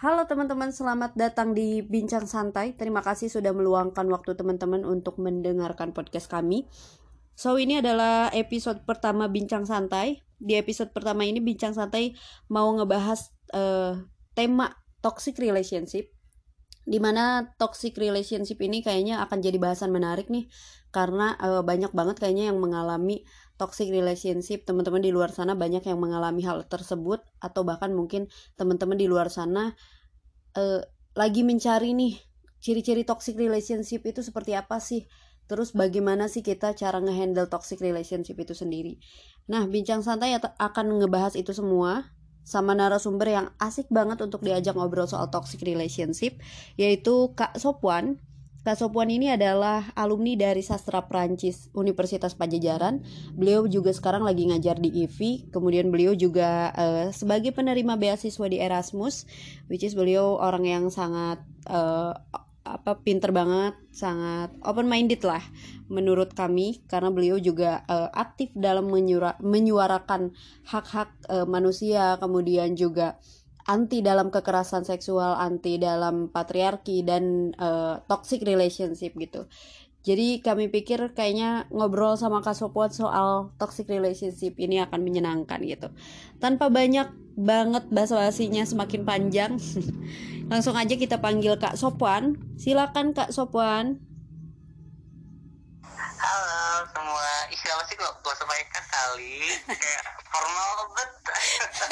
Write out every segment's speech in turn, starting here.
Halo teman-teman, selamat datang di Bincang Santai. Terima kasih sudah meluangkan waktu teman-teman untuk mendengarkan podcast kami. So, ini adalah episode pertama Bincang Santai. Di episode pertama ini Bincang Santai mau ngebahas uh, tema toxic relationship. Di mana toxic relationship ini kayaknya akan jadi bahasan menarik nih. Karena uh, banyak banget kayaknya yang mengalami toxic relationship. Teman-teman di luar sana banyak yang mengalami hal tersebut atau bahkan mungkin teman-teman di luar sana uh, lagi mencari nih ciri-ciri toxic relationship itu seperti apa sih? Terus bagaimana sih kita cara ngehandle toxic relationship itu sendiri? Nah bincang santai akan ngebahas itu semua sama narasumber yang asik banget untuk diajak ngobrol soal toxic relationship yaitu Kak Sopwan Kak Sopwan ini adalah alumni dari sastra Prancis Universitas Pajajaran. Beliau juga sekarang lagi ngajar di IVI. Kemudian beliau juga uh, sebagai penerima beasiswa di Erasmus, which is beliau orang yang sangat uh, apa pinter banget, sangat open minded lah menurut kami karena beliau juga uh, aktif dalam menyuarakan hak-hak uh, manusia, kemudian juga anti dalam kekerasan seksual, anti dalam patriarki dan uh, toxic relationship gitu. Jadi kami pikir kayaknya ngobrol sama Kak Sopwan soal toxic relationship ini akan menyenangkan gitu. Tanpa banyak banget basa-basinya semakin panjang. Langsung aja kita panggil Kak Sopwan. Silakan Kak Sopwan. Halo semua. Ih, apa sih gak usah kali. Kayak formal banget.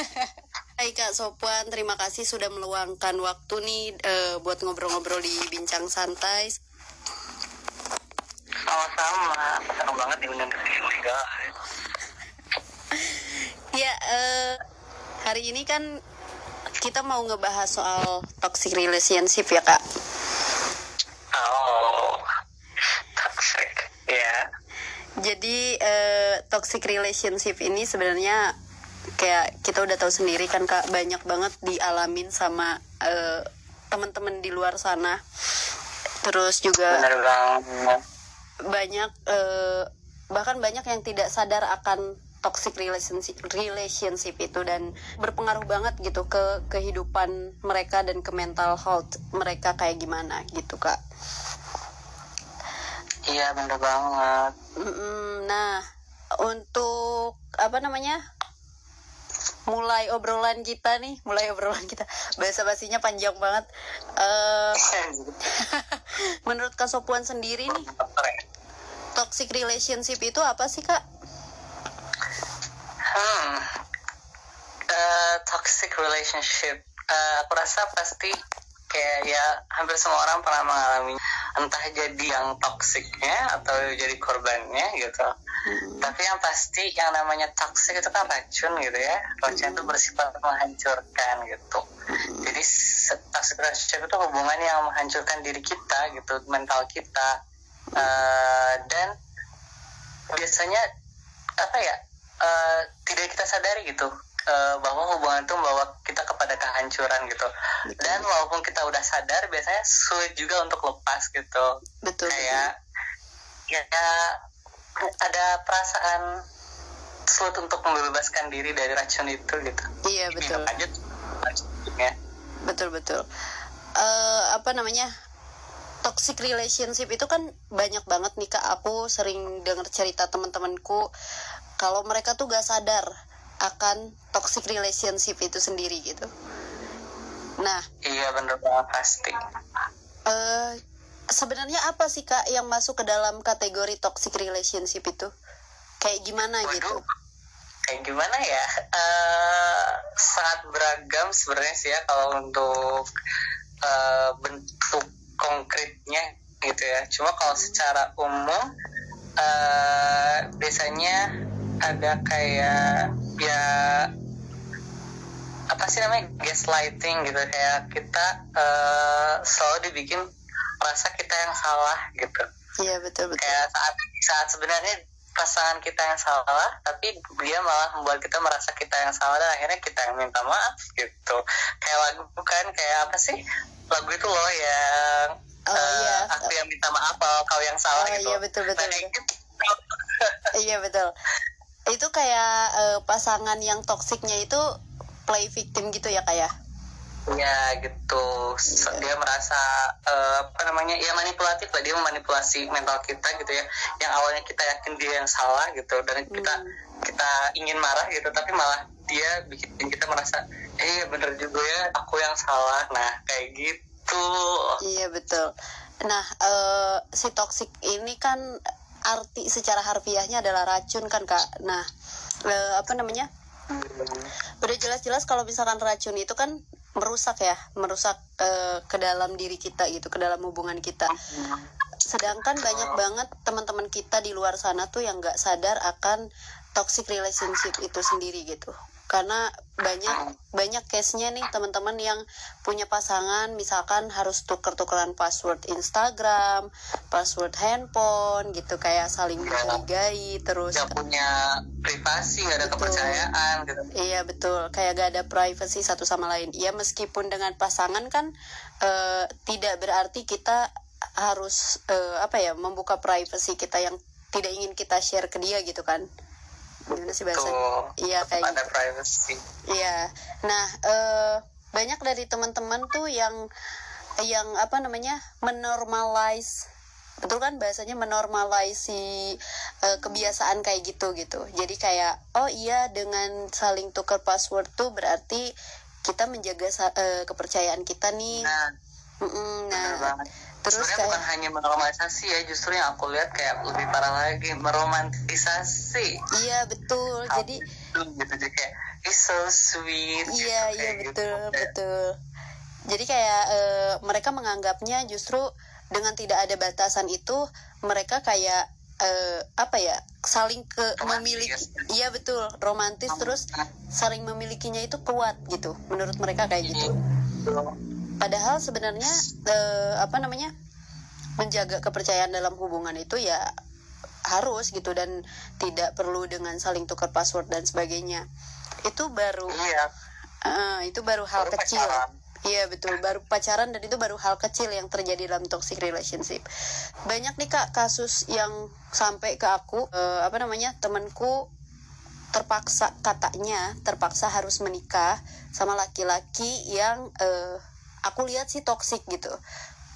Hai Kak Sopwan, terima kasih sudah meluangkan waktu nih uh, buat ngobrol-ngobrol di Bincang Santai. Sama-sama, senang banget diundang ke sini Ya, uh, hari ini kan kita mau ngebahas soal toxic relationship ya Kak. Oh, toxic, ya. Yeah. Jadi uh, toxic relationship ini sebenarnya kayak kita udah tahu sendiri kan kak banyak banget dialamin sama uh, teman-teman di luar sana terus juga banyak uh, bahkan banyak yang tidak sadar akan toxic relationship relationship itu dan berpengaruh banget gitu ke kehidupan mereka dan ke mental health mereka kayak gimana gitu kak iya bener banget nah untuk apa namanya mulai obrolan kita nih, mulai obrolan kita. Bahasa basinya panjang banget. Uh, menurut Kak Sopuan sendiri nih, toxic relationship itu apa sih Kak? Hmm, uh, toxic relationship. Uh, aku rasa pasti kayak ya hampir semua orang pernah mengalami entah jadi yang toksiknya atau jadi korbannya gitu hmm. tapi yang pasti yang namanya toksik itu kan racun gitu ya racun hmm. itu bersifat menghancurkan gitu hmm. jadi toxic relationship itu hubungan yang menghancurkan diri kita gitu mental kita uh, dan biasanya apa ya uh, tidak kita sadari gitu uh, bahwa hubungan itu membawa kita kepada kehancuran gitu. Betul. dan walaupun kita udah sadar biasanya sulit juga untuk lepas gitu. Betul kayak ya ada perasaan sulit untuk membebaskan diri dari racun itu gitu. Iya betul. lanjut. Ya betul betul. Uh, apa namanya toxic relationship itu kan banyak banget nih kak aku sering dengar cerita teman-temanku kalau mereka tuh gak sadar akan toxic relationship itu sendiri gitu. Nah, iya benar banget pasti. Uh, sebenarnya apa sih kak yang masuk ke dalam kategori toxic relationship itu? Kayak gimana Waduh, gitu? Kayak gimana ya? Uh, sangat beragam sebenarnya sih ya kalau untuk uh, bentuk konkretnya gitu ya. Cuma kalau secara umum uh, biasanya ada kayak ya apa sih namanya gaslighting gitu. Kayak kita uh, selalu dibikin rasa kita yang salah gitu. Iya betul betul. Kayak saat saat sebenarnya pasangan kita yang salah tapi dia malah membuat kita merasa kita yang salah dan akhirnya kita yang minta maaf gitu. Kayak lagu bukan kayak apa sih lagu itu loh yang oh, uh, iya. aku yang minta maaf kalau kau yang salah oh, gitu iya betul betul, nah, betul. Gitu. iya betul itu kayak uh, pasangan yang toksiknya itu play victim gitu ya kayak ya? ya gitu dia merasa eh, apa namanya ya manipulatif lah dia memanipulasi mental kita gitu ya yang awalnya kita yakin dia yang salah gitu dan kita Hmm. kita ingin marah gitu tapi malah dia bikin kita merasa eh bener juga ya aku yang salah nah kayak gitu Iya betul. Nah, eh, si toksik ini kan arti secara harfiahnya adalah racun kan kak. Nah, eh, apa namanya? Udah jelas-jelas kalau misalkan racun itu kan merusak ya, merusak eh, ke dalam diri kita gitu, ke dalam hubungan kita. Sedangkan banyak banget teman-teman kita di luar sana tuh yang nggak sadar akan toxic relationship itu sendiri gitu. Karena banyak banyak case-nya nih teman-teman yang punya pasangan misalkan harus tuker-tukeran password Instagram, password handphone gitu kayak saling mencurigai terus nggak punya privasi nggak ada Betul. kepercayaan gitu Iya betul, kayak gak ada privacy satu sama lain. Ya meskipun dengan pasangan kan eh, tidak berarti kita harus eh, apa ya membuka privacy kita yang tidak ingin kita share ke dia gitu kan? Gimana sih bahasa? Iya kayak ada gitu. privacy Iya. Nah eh, banyak dari teman-teman tuh yang yang apa namanya menormalize betul kan bahasanya menormalize si eh, kebiasaan kayak gitu gitu jadi kayak oh iya dengan saling tukar password tuh berarti kita menjaga eh, kepercayaan kita nih nah Mm-mm, benar nah banget terus sebenarnya kayak bukan hanya menormalisasi ya justru yang aku lihat kayak lebih parah lagi meromantisasi iya betul jadi Tuh, gitu jadi kayak it's so sweet Iya gitu, iya kayak gitu. betul Kayak, betul. Jadi kayak eh, mereka menganggapnya justru dengan tidak ada batasan itu mereka kayak eh, apa ya saling ke Romantis. memiliki iya betul romantis terus saling memilikinya itu kuat gitu menurut mereka kayak gitu. Padahal sebenarnya eh, apa namanya menjaga kepercayaan dalam hubungan itu ya harus gitu dan tidak perlu dengan saling tukar password dan sebagainya. Itu baru iya Ah, itu baru hal baru kecil. pacaran. Iya betul, baru pacaran dan itu baru hal kecil yang terjadi dalam toxic relationship. Banyak nih kak kasus yang sampai ke aku, eh, apa namanya temanku terpaksa katanya terpaksa harus menikah sama laki-laki yang eh, aku lihat sih toxic gitu,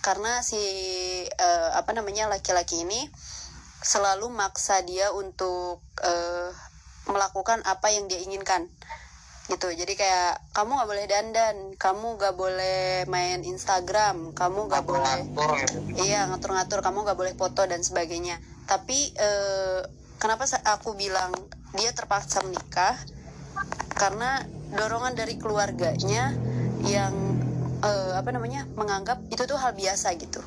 karena si eh, apa namanya laki-laki ini selalu maksa dia untuk eh, melakukan apa yang dia inginkan. Gitu. Jadi kayak kamu nggak boleh dandan kamu nggak boleh main Instagram kamu nggak boleh Ngatur gitu. iya ngatur-ngatur kamu nggak boleh foto dan sebagainya. Tapi eh, kenapa aku bilang dia terpaksa menikah? Karena dorongan dari keluarganya yang eh, apa namanya menganggap itu tuh hal biasa gitu.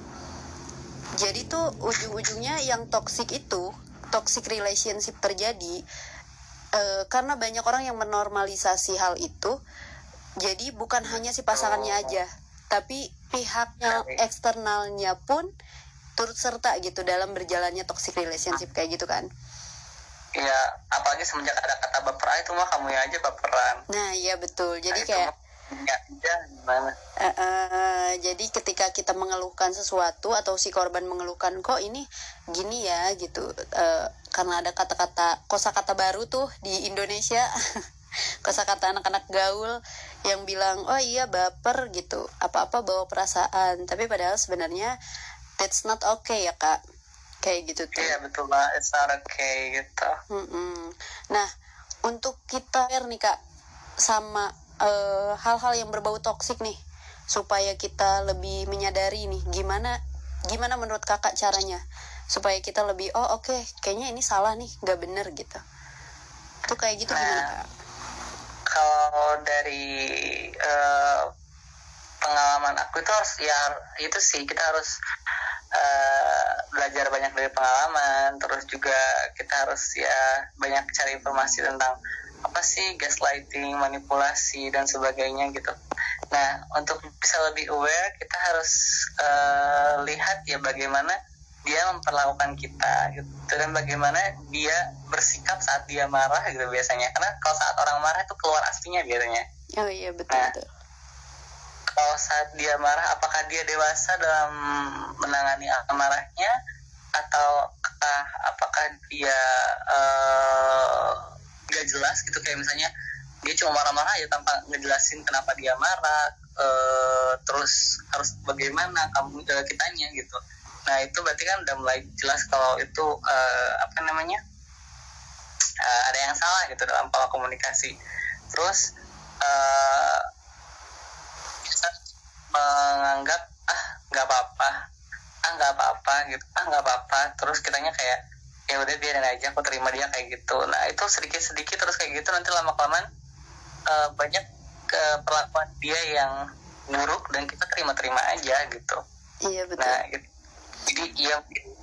Jadi tuh ujung-ujungnya yang toxic itu toxic relationship terjadi eh, karena banyak orang yang menormalisasi hal itu jadi bukan hanya si pasangannya aja tapi pihak yang eksternalnya pun turut serta gitu dalam berjalannya toxic relationship kayak gitu kan. Iya, apalagi semenjak ada kata baper ah, itu mah kamu aja baperan. nah iya betul. Jadi Nah, kayak ya gimana? Eh, eh, jadi ketika kita mengeluhkan sesuatu atau si korban mengeluhkan kok ini gini ya? gitu. Eh, karena ada kata-kata kosakata baru tuh di Indonesia. Kosakata anak-anak gaul yang bilang oh iya baper gitu. Apa-apa bawa perasaan. Tapi padahal sebenarnya that's not okay ya kak. Kayak gitu tuh. Iya betul lah, it's not okay gitu. Mm-mm. Nah, untuk kita nih kak sama eh, hal-hal yang berbau toksik nih, supaya kita lebih menyadari nih gimana gimana menurut kakak caranya supaya kita lebih oh oke kayaknya ini salah nih nggak bener gitu. Tuh kayak gitu gimana Nah. kak? Kalau dari eh, pengalaman aku itu harus ya itu sih kita harus eh, belajar banyak dari pengalaman, terus juga kita harus ya banyak cari informasi tentang apa sih gaslighting, manipulasi dan sebagainya gitu. Nah, untuk bisa lebih aware, kita harus eh, lihat ya bagaimana dia memperlakukan kita gitu dan bagaimana dia bersikap saat dia marah gitu biasanya. Karena kalau saat orang marah itu keluar aslinya biasanya. Oh iya betul Nah. betul. Kalau saat dia marah, apakah dia dewasa dalam menangani amarahnya atau apakah, apakah dia eh, nggak jelas gitu. Kayak misalnya dia cuma marah-marah ya tanpa ngejelasin kenapa dia marah uh, terus harus bagaimana kamu uh, kitanya gitu. Nah itu berarti kan udah mulai jelas kalau itu uh, apa namanya uh, ada yang salah gitu dalam pola komunikasi. Terus uh, kita menganggap ah nggak apa-apa. Ah nggak apa-apa gitu. Ah nggak apa-apa. Terus kitanya kayak ya udah biarin aja aku terima dia kayak gitu. Nah itu sedikit sedikit terus kayak gitu nanti lama kelamaan uh, banyak ke perlakuan dia yang buruk dan kita terima-terima aja gitu. Iya betul. Nah gitu. jadi ya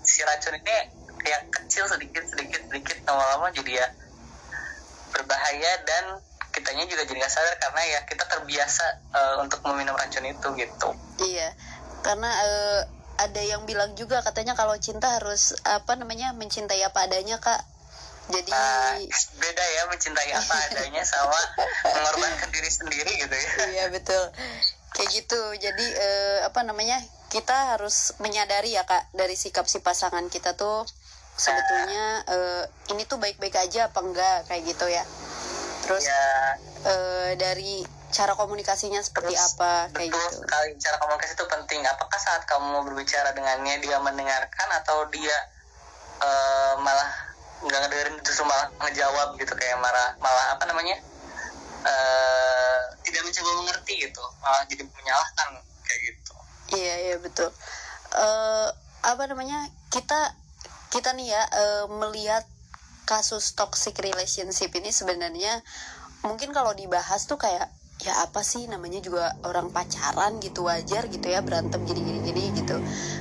si racun ini kayak kecil sedikit sedikit sedikit lama-lama jadi ya berbahaya dan kitanya juga jadi gak sadar karena ya kita terbiasa uh, untuk meminum racun itu gitu. Iya karena uh, ada yang bilang juga katanya kalau cinta harus apa namanya mencintai apa adanya kak. Jadi nah, beda ya mencintai apa adanya sama mengorbankan diri sendiri gitu ya. Iya betul. Kayak gitu. Jadi uh, apa namanya kita harus menyadari ya kak dari sikap si pasangan kita tuh sebetulnya uh, ini tuh baik-baik aja apa enggak kayak gitu ya. Terus ya. uh, dari cara komunikasinya seperti Terus, apa kayak betul gitu. sekali cara komunikasi itu penting. Apakah saat kamu berbicara dengannya dia mendengarkan atau dia uh, malah nggak ngedengerin justru malah ngejawab gitu kayak marah malah apa namanya uh, tidak mencoba mengerti gitu. Malah jadi menyalahkan kayak gitu. Iya iya betul. Uh, apa namanya kita kita nih ya uh, melihat kasus toxic relationship ini sebenarnya mungkin kalau dibahas tuh kayak ya apa sih namanya juga orang pacaran gitu wajar gitu ya berantem gini gini gini gitu.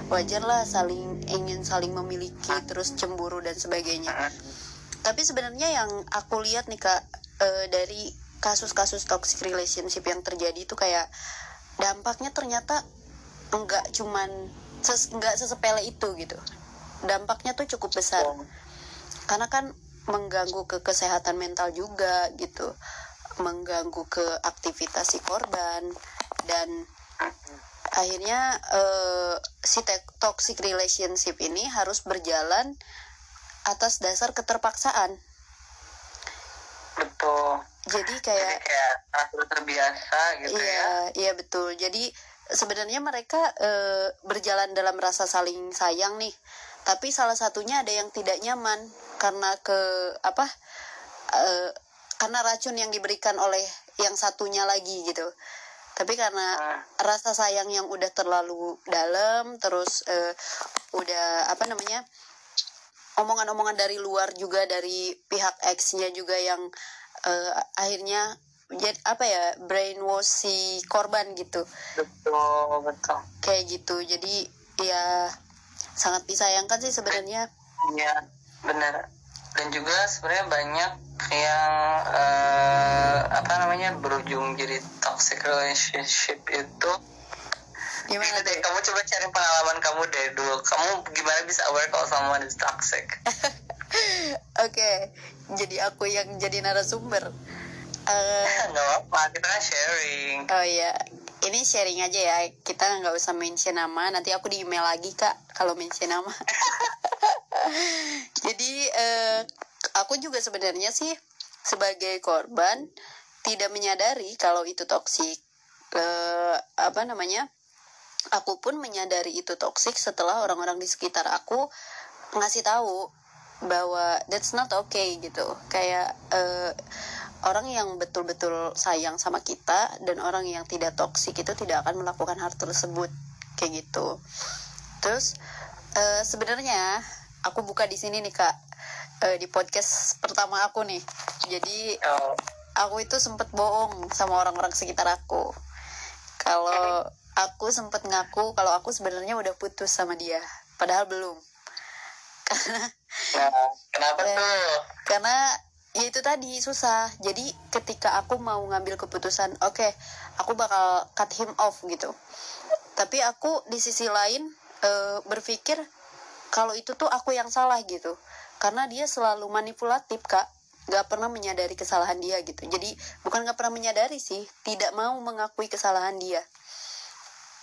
Wajar lah saling ingin saling memiliki terus cemburu dan sebagainya. Tapi sebenarnya yang aku lihat nih kak e, dari kasus-kasus toxic relationship yang terjadi itu kayak dampaknya ternyata enggak cuman ses, enggak sesepele itu gitu. Dampaknya tuh cukup besar. Karena kan mengganggu ke kesehatan mental juga gitu mengganggu ke aktivitas si korban dan akhirnya uh, si toxic relationship ini harus berjalan atas dasar keterpaksaan. Betul. Jadi kayak, Jadi kayak terbiasa gitu iya, ya. Iya betul. Jadi sebenarnya mereka uh, berjalan dalam rasa saling sayang nih, tapi salah satunya ada yang tidak nyaman karena ke apa? Uh, karena racun yang diberikan oleh yang satunya lagi gitu. Tapi karena ah. rasa sayang yang udah terlalu dalam terus uh, udah apa namanya omongan-omongan dari luar juga dari pihak X-nya juga yang uh, akhirnya jadi apa ya brainwash si korban gitu. Betul betul. Kayak gitu. Jadi ya sangat disayangkan sih sebenarnya. Iya benar dan juga sebenarnya banyak yang uh, apa namanya berujung jadi toxic relationship itu. Gimana deh kamu coba cari pengalaman kamu dari dulu. Kamu gimana bisa aware kalau someone is toxic? Oke okay. jadi aku yang jadi narasumber. Uh, nggak apa kita kan sharing. Oh iya ini sharing aja ya. Kita nggak usah mention nama. Nanti aku di email lagi kak kalau mention nama. Jadi eh, aku juga sebenarnya sih sebagai korban tidak menyadari kalau itu toksik. Eh, apa namanya? Aku pun menyadari itu toksik setelah orang-orang di sekitar aku ngasih tahu bahwa that's not okay gitu. Kayak uh, orang yang betul-betul sayang sama kita dan orang yang tidak toksik itu tidak akan melakukan hal tersebut. Kayak gitu. Terus uh, sebenarnya aku buka di sini nih kak. Uh, di podcast pertama aku nih. Jadi oh. aku itu sempet bohong sama orang-orang sekitar aku. Kalau aku sempet ngaku kalau aku sebenarnya udah putus sama dia padahal belum. Karena nah, kenapa eh, tuh? karena ya itu tadi susah. Jadi ketika aku mau ngambil keputusan oke okay, aku bakal cut him off gitu. Tapi aku di sisi lain uh, berpikir kalau itu tuh aku yang salah gitu. Karena dia selalu manipulatif kak. Gak pernah menyadari kesalahan dia gitu. Jadi bukan gak pernah menyadari sih. Tidak mau mengakui kesalahan dia.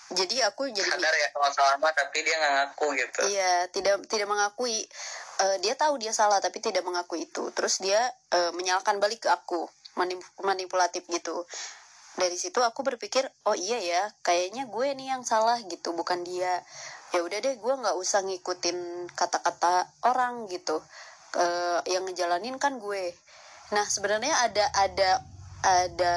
Jadi aku jadi sadar ya kalau salah tapi dia nggak ngaku gitu. Iya tidak tidak mengakui. Uh, dia tahu dia salah tapi tidak mengaku itu. Terus dia uh, menyalahkan balik ke aku. Manip manipulatif gitu. Dari situ aku berpikir oh iya ya kayaknya gue nih yang salah gitu bukan dia ya udah deh gue nggak usah ngikutin kata-kata orang gitu. Uh, yang ngejalanin kan gue. Nah sebenarnya ada ada ada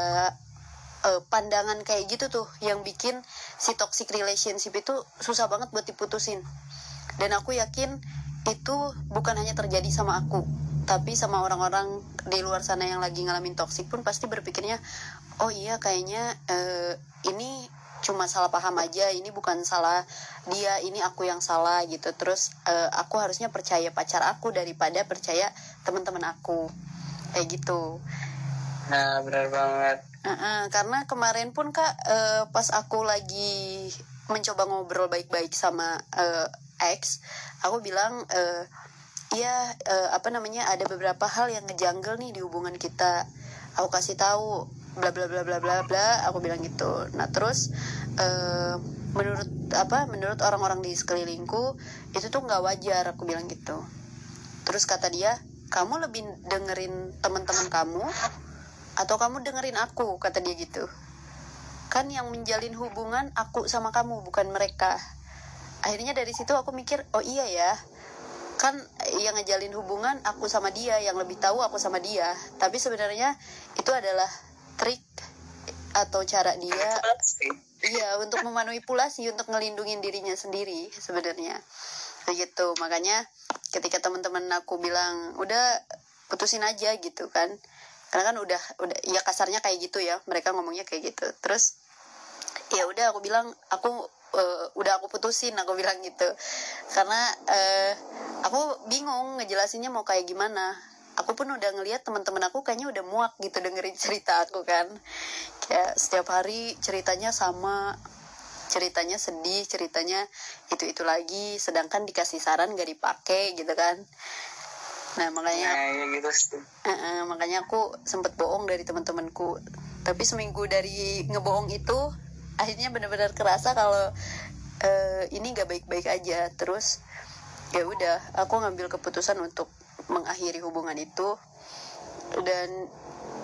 uh, pandangan kayak gitu tuh yang bikin si toxic relationship itu susah banget buat diputusin. Dan aku yakin itu bukan hanya terjadi sama aku tapi sama orang-orang di luar sana yang lagi ngalamin toxic pun pasti berpikirnya oh iya kayaknya uh, ini cuma salah paham aja ini bukan salah dia ini aku yang salah gitu. Terus uh, aku harusnya percaya pacar aku daripada percaya teman-teman aku. Kayak gitu. Nah benar banget. Uh -uh, karena kemarin pun kak uh, pas aku lagi mencoba ngobrol baik-baik sama uh, ex aku bilang uh, ya uh, apa namanya ada beberapa hal yang ngejanggal nih di hubungan kita. Aku kasih tahu bla bla bla bla bla bla aku bilang gitu. Nah terus uh, menurut apa menurut orang-orang di sekelilingku itu tuh nggak wajar aku bilang gitu. Terus kata dia kamu lebih dengerin teman-teman kamu atau kamu dengerin aku? Kata dia gitu. Kan yang menjalin hubungan aku sama kamu bukan mereka. Akhirnya dari situ aku mikir oh iya ya. Kan yang ngejalin hubungan aku sama dia yang lebih tahu aku sama dia. Tapi sebenarnya itu adalah atau cara dia iya untuk memanipulasi untuk ngelindungin dirinya sendiri sebenarnya. Begitu makanya ketika teman-teman aku bilang udah putusin aja gitu kan. Karena kan udah udah ya kasarnya kayak gitu ya. Mereka ngomongnya kayak gitu. Terus ya udah aku bilang aku uh, udah aku putusin aku bilang gitu. Karena uh, aku bingung ngejelasinnya mau kayak gimana aku pun udah ngelihat teman-teman aku kayaknya udah muak gitu dengerin cerita aku kan. Kayak setiap hari ceritanya sama ceritanya sedih ceritanya itu itu lagi sedangkan dikasih saran gak dipakai gitu kan. Nah makanya nah, ya gitu sih. Uh, uh, makanya aku sempet bohong dari teman-temanku. Tapi seminggu dari ngebohong itu akhirnya benar-benar kerasa kalau uh, ini gak baik-baik aja. Terus ya udah aku ngambil keputusan untuk mengakhiri hubungan itu. Dan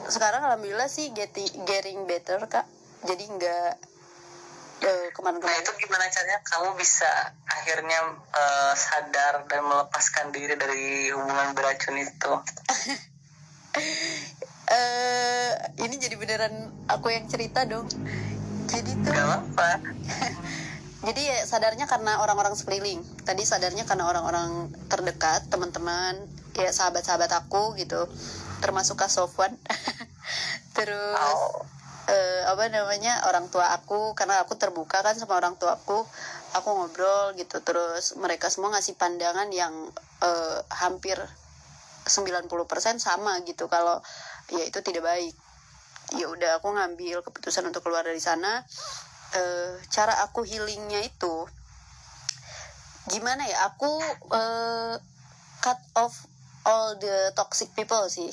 sekarang alhamdulillah sih getting getting better kak. Jadi nggak uh, ke mana-kemana. nah itu gimana caranya kamu bisa akhirnya uh, sadar dan melepaskan diri dari hubungan beracun itu? Uh, ini jadi beneran aku yang cerita dong. Jadi tuh Gak apa jadi ya sadarnya karena orang-orang sekeliling. Tadi sadarnya karena orang-orang terdekat teman-teman ya sahabat-sahabat aku gitu. Termasuk Kak Sofwan. Terus oh. apa namanya orang tua aku karena aku terbuka kan sama orang tua aku. Aku ngobrol gitu. Terus mereka semua ngasih pandangan yang uh, hampir 90% sama gitu. Kalau ya itu tidak baik. Ya udah aku ngambil keputusan untuk keluar dari sana uh, cara aku healingnya itu gimana ya aku uh, cut off all the toxic people sih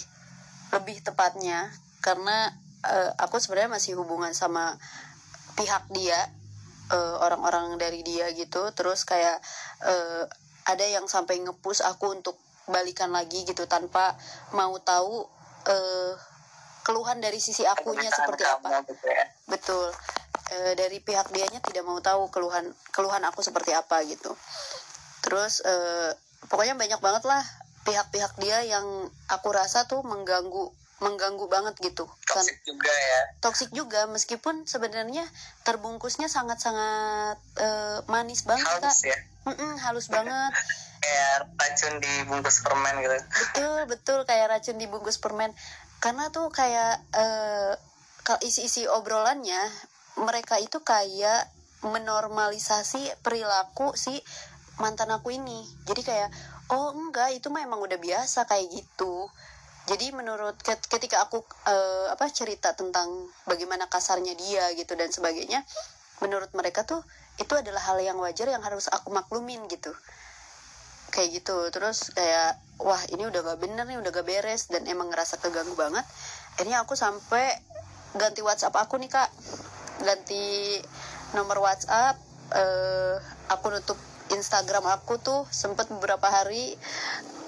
lebih tepatnya. Karena uh, aku sebenarnya masih hubungan sama pihak dia orang-orang uh, dari dia gitu. Terus kayak uh, ada yang sampai ngepus aku untuk balikan lagi gitu tanpa mau tahu uh, keluhan dari sisi akunya seperti apa. gitu ya. betul e, dari pihak dianya tidak mau tahu keluhan keluhan aku seperti apa gitu. Terus e, pokoknya banyak banget lah pihak-pihak dia yang aku rasa tuh mengganggu mengganggu banget gitu. Kan toxic juga ya. toksik juga meskipun sebenarnya terbungkusnya sangat-sangat e, manis banget kak. Halus ya. Mm-mm, halus banget. Kayak racun dibungkus permen gitu. Betul betul kayak racun dibungkus permen. Karena tuh kayak uh, isi-isi obrolannya mereka itu kayak menormalisasi perilaku si mantan aku ini. Jadi kayak oh enggak itu mah emang udah biasa kayak gitu. Jadi menurut ketika aku uh, apa cerita tentang bagaimana kasarnya dia gitu dan sebagainya menurut mereka tuh itu adalah hal yang wajar yang harus aku maklumin gitu. Kayak gitu. Terus kayak wah ini udah gak bener nih udah gak beres dan emang ngerasa keganggu banget. Akhirnya aku sampai ganti WhatsApp aku nih kak ganti nomor WhatsApp uh, aku nutup Instagram aku tuh sempet beberapa hari.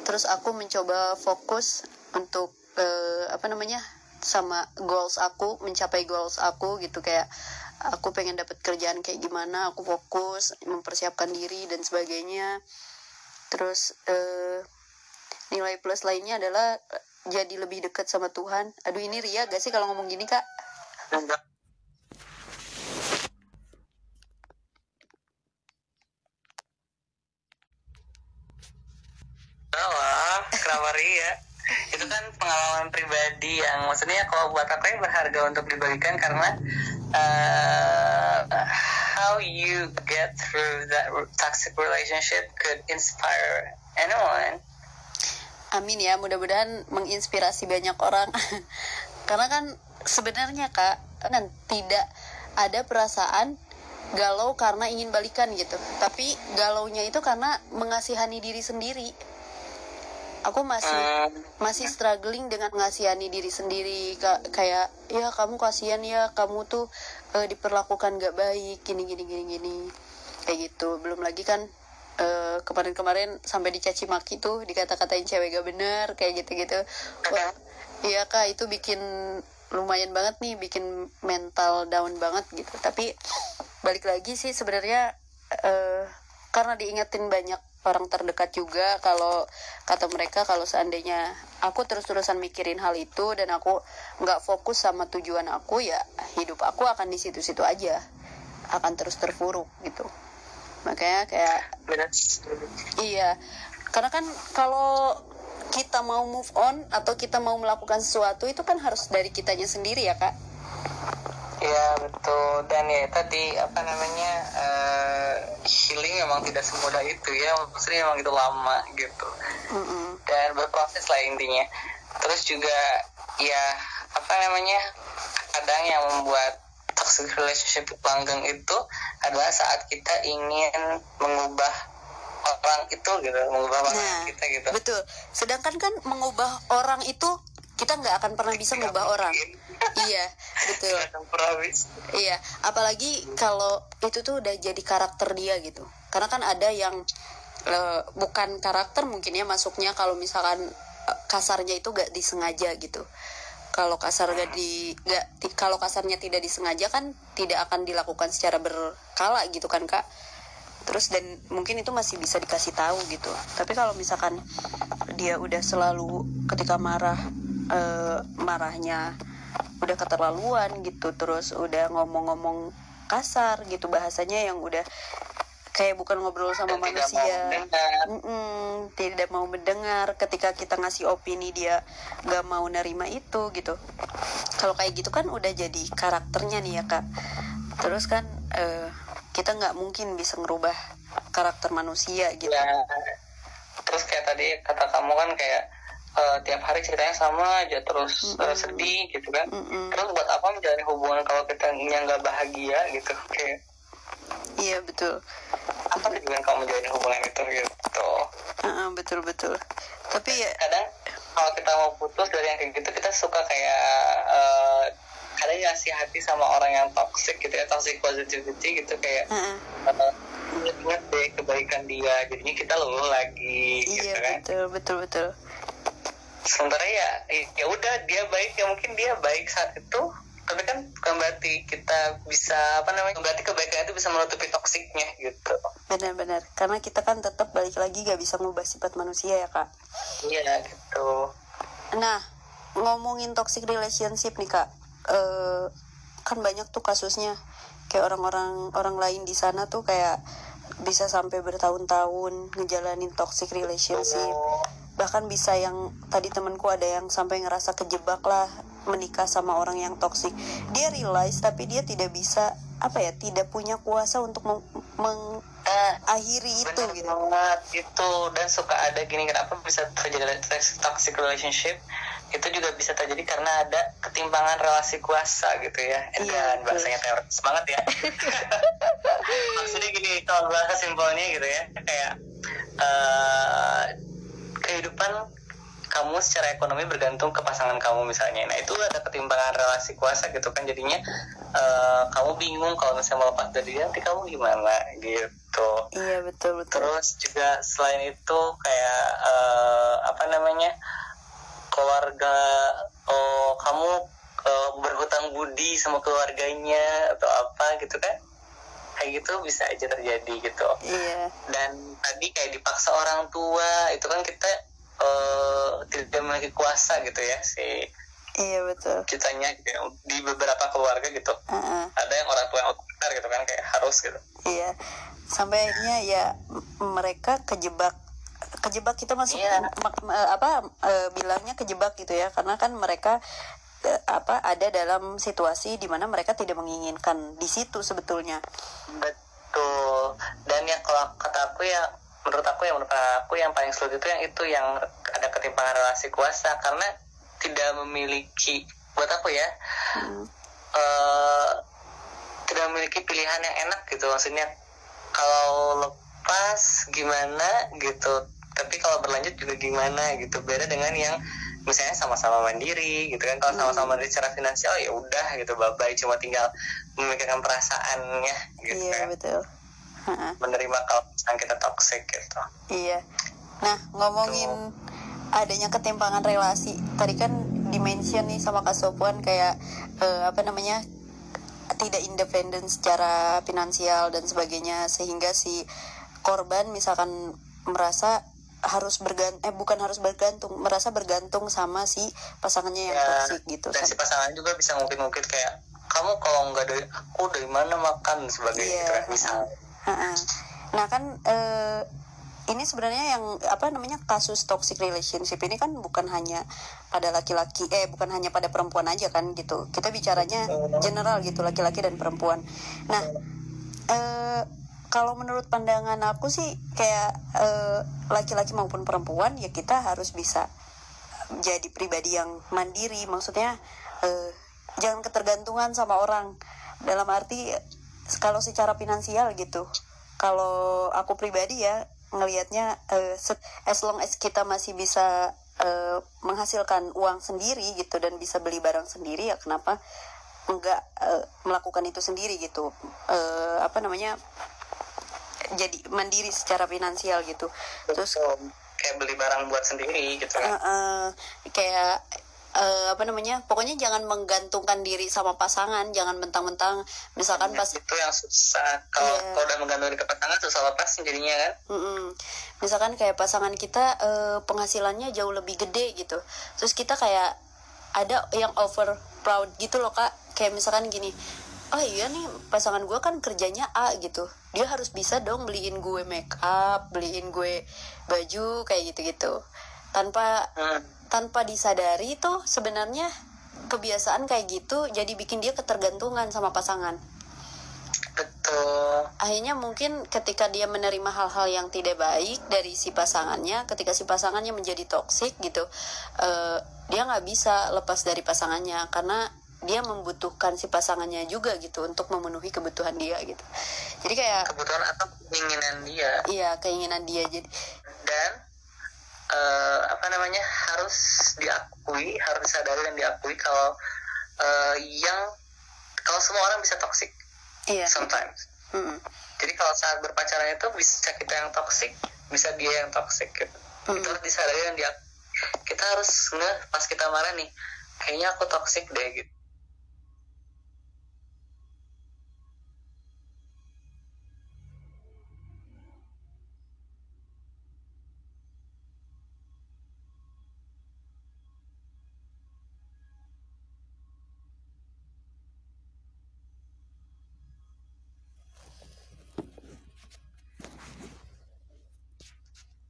Terus aku mencoba fokus untuk uh, apa namanya sama goals aku mencapai goals aku gitu. Kayak aku pengen dapat kerjaan kayak gimana aku fokus mempersiapkan diri dan sebagainya. Terus eh, nilai plus lainnya adalah jadi lebih dekat sama Tuhan. Aduh ini Ria gak sih kalau ngomong gini kak? Enggak kenapa Ria itu kan pengalaman pribadi yang maksudnya kalau buat aku ya berharga untuk dibagikan karena uh, how you get through that toxic relationship could inspire anyone Amin ya, mudah-mudahan menginspirasi banyak orang. Karena kan sebenarnya kak, kan tidak ada perasaan galau karena ingin balikan gitu. Tapi galaunya itu karena mengasihani diri sendiri. Aku masih Hmm, masih struggling dengan mengasihani diri sendiri Ka- kayak ya kamu kasihan ya kamu tuh eh, diperlakukan gak baik gini gini gini gini. Kayak gitu. Belum lagi kan eh, kemarin-kemarin sampai dicaci maki tuh dikata-katain cewek gak bener kayak gitu-gitu. Wah, iya kak itu bikin lumayan banget nih bikin mental down banget gitu. Tapi balik lagi sih sebenarnya eh, karena diingetin banyak orang terdekat juga kalau kata mereka kalau seandainya aku terus-terusan mikirin hal itu dan aku nggak fokus sama tujuan aku ya hidup aku akan di situ-situ aja. Akan terus terpuruk gitu. Makanya kayak benar Iya, karena kan kalau kita mau move on atau kita mau melakukan sesuatu itu kan harus dari kitanya sendiri ya kak. Ya betul. Dan ya tadi apa namanya eh, healing memang tidak semudah itu ya. Maksudnya memang itu lama gitu. Mm-mm. dan berproses lah intinya. Terus juga ya apa namanya kadang yang membuat toxic relationship langgeng itu adalah saat kita ingin mengubah orang itu gitu mengubah orang Nah, kita gitu. betul. Sedangkan kan mengubah orang itu kita nggak akan pernah bisa mengubah orang. Iya, betul. Iya, apalagi kalau itu tuh udah jadi karakter dia gitu. Karena kan ada yang eh, bukan karakter mungkin ya masuknya kalau misalkan eh, kasarnya itu gak disengaja gitu. Kalau kasar gak di gak kalau kasarnya tidak disengaja kan tidak akan dilakukan secara berkala gitu kan kak. Terus dan mungkin itu masih bisa dikasih tahu gitu. Tapi kalau misalkan dia udah selalu ketika marah eh, marahnya udah keterlaluan gitu terus udah ngomong-ngomong kasar gitu bahasanya yang udah kayak bukan ngobrol sama Dan tidak mau manusia mendengar. Mm-mm, tidak mau mendengar ketika kita ngasih opini dia gak mau nerima itu gitu kalau kayak gitu kan udah jadi karakternya nih ya kak terus kan eh, kita nggak mungkin bisa ngerubah karakter manusia gitu. Ya terus kayak tadi kata kamu kan kayak eh, tiap hari ceritanya sama aja terus eh, Mm-mm. sedih gitu kan. Mm-mm. terus buat apa menjalin hubungan kalau kita yang nggak bahagia gitu kayak iya betul. Apa tujuan kamu menjalin hubungan itu gitu? Heeh, betul betul. Tapi ya kadang kalau kita mau putus dari yang kayak gitu kita suka kayak eh, kadang ngasih hati sama orang yang toxic gitu ya toxic positivity gitu kayak heeh. eh, ingat deh kebaikan dia jadinya kita luluh lagi gitu iya kan. betul betul betul. Sementara ya ya udah dia baik ya mungkin dia baik saat itu tapi kan bukan berarti kita bisa apa namanya berarti kebaikan itu bisa menutupi toksiknya gitu. Benar-benar karena kita kan tetap balik lagi gak bisa ngubah sifat manusia ya kak. Iya gitu. Nah ngomongin toxic relationship nih kak eh kan banyak tuh kasusnya. Kayak orang-orang orang lain di sana tuh kayak bisa sampai bertahun-tahun ngejalanin toxic relationship. Bahkan bisa yang tadi temanku ada yang sampai ngerasa kejebak lah menikah sama orang yang toksik dia realize tapi dia tidak bisa apa ya tidak punya kuasa untuk meng- mengakhiri itu Bener gitu. banget. Itu dan suka ada gini kenapa bisa terjadi toxic relationship itu juga bisa terjadi karena ada ketimpangan relasi kuasa gitu ya. Iya, dan betul. bahasanya teoritis banget ya. Maksudnya gini kalau bahasa simpelnya gitu ya kayak eh, kehidupan kamu secara ekonomi bergantung ke pasangan kamu misalnya. Nah itu ada ketimpangan relasi kuasa gitu kan. Jadinya eh, kamu bingung kalau misalnya mau lepas dari dia nanti kamu gimana? Gitu. Iya betul betul. Terus juga selain itu kayak eh, apa namanya keluarga oh kamu berhutang budi sama keluarganya atau apa gitu kan? Kayak gitu bisa aja terjadi gitu. Iya. Dan tadi kayak dipaksa orang tua itu kan kita uh, tidak memiliki kuasa gitu ya si iya betul. kitanya gitu di beberapa keluarga gitu. Uh-uh. ada yang orang tua yang otoriter gitu kan kayak harus gitu. Iya. Sampai akhirnya ya mereka kejebak kejebak kita masuk Iya. ma- apa eh, bilangnya kejebak gitu ya. Karena kan mereka eh, apa ada dalam situasi di mana mereka tidak menginginkan. Di situ sebetulnya. Betul. Dan ya kalau kata aku ya menurut aku ya menurut aku yang paling sulit itu yang itu yang ada ketimpangan relasi kuasa. Karena tidak memiliki buat aku ya Hmm. eh tidak memiliki pilihan yang enak gitu. Maksudnya kalau lepas gimana gitu tapi kalau berlanjut juga gimana gitu? Beda dengan yang misalnya sama-sama mandiri gitu kan. Kalau sama-sama mandiri secara finansial ya udah gitu bye cuma tinggal memikirkan perasaannya gitu iya kan. betul. Menerima kalau misalnya kita toxic gitu. Iya. Nah, ngomongin adanya ketimpangan relasi, tadi kan dimention nih sama Kak Sopuan kayak eh, apa namanya? tidak independen secara finansial dan sebagainya. Sehingga si korban misalkan merasa harus bergantung eh bukan harus bergantung merasa bergantung sama si pasangannya yang Ya, toksik gitu dan si pasangan juga bisa ngungkit-ngungkit kayak kamu kalau nggak dari aku dari mana makan sebagainya Iya, gitu kan misal Ha-ha. Nah kan eh, ini sebenarnya yang apa namanya kasus toxic relationship ini kan bukan hanya pada laki-laki eh bukan hanya pada perempuan aja kan gitu. Kita bicaranya general gitu laki-laki dan perempuan. Nah eh, kalau menurut pandangan aku sih kayak eh, laki-laki maupun perempuan ya kita harus bisa jadi pribadi yang mandiri. Maksudnya eh, jangan ketergantungan sama orang. Dalam arti kalau secara finansial gitu. Kalau aku pribadi ya ngelihatnya se- as long as kita masih bisa eh, menghasilkan uang sendiri gitu dan bisa beli barang sendiri ya kenapa enggak eh, melakukan itu sendiri gitu. Eh, apa namanya jadi mandiri secara finansial gitu. Terus Betul. kayak beli barang buat sendiri gitu kan. Eh, eh, kayak eh, apa namanya pokoknya jangan menggantungkan diri sama pasangan jangan mentang-mentang. Misalkan pas itu yang susah. Kalau Iya. kalau udah menggantung ke pasangan susah lepas jadinya kan. Mm-mm. misalkan kayak pasangan kita eh, penghasilannya jauh lebih gede gitu. Terus kita kayak ada yang over proud gitu loh kak. Kayak misalkan gini oh iya nih pasangan gue kan kerjanya A gitu. Dia harus bisa dong beliin gue make up beliin gue baju kayak gitu gitu tanpa hmm. tanpa disadari tuh sebenarnya kebiasaan kayak gitu jadi bikin dia ketergantungan sama pasangan. Betul. Akhirnya mungkin ketika dia menerima hal-hal yang tidak baik dari si pasangannya ketika si pasangannya menjadi toksik gitu eh, dia nggak bisa lepas dari pasangannya karena dia membutuhkan si pasangannya juga gitu untuk memenuhi kebutuhan dia gitu jadi kayak kebutuhan atau keinginan dia iya keinginan dia jadi dan eh, apa namanya harus diakui harus disadari dan diakui kalau eh, yang kalau semua orang bisa toxic iya sometimes Mm-mm. jadi kalau saat berpacaran itu bisa kita yang toxic bisa dia yang toxic gitu. Mm. itu harus disadari dan dia kita harus nge pas kita marah nih kayaknya aku toxic deh gitu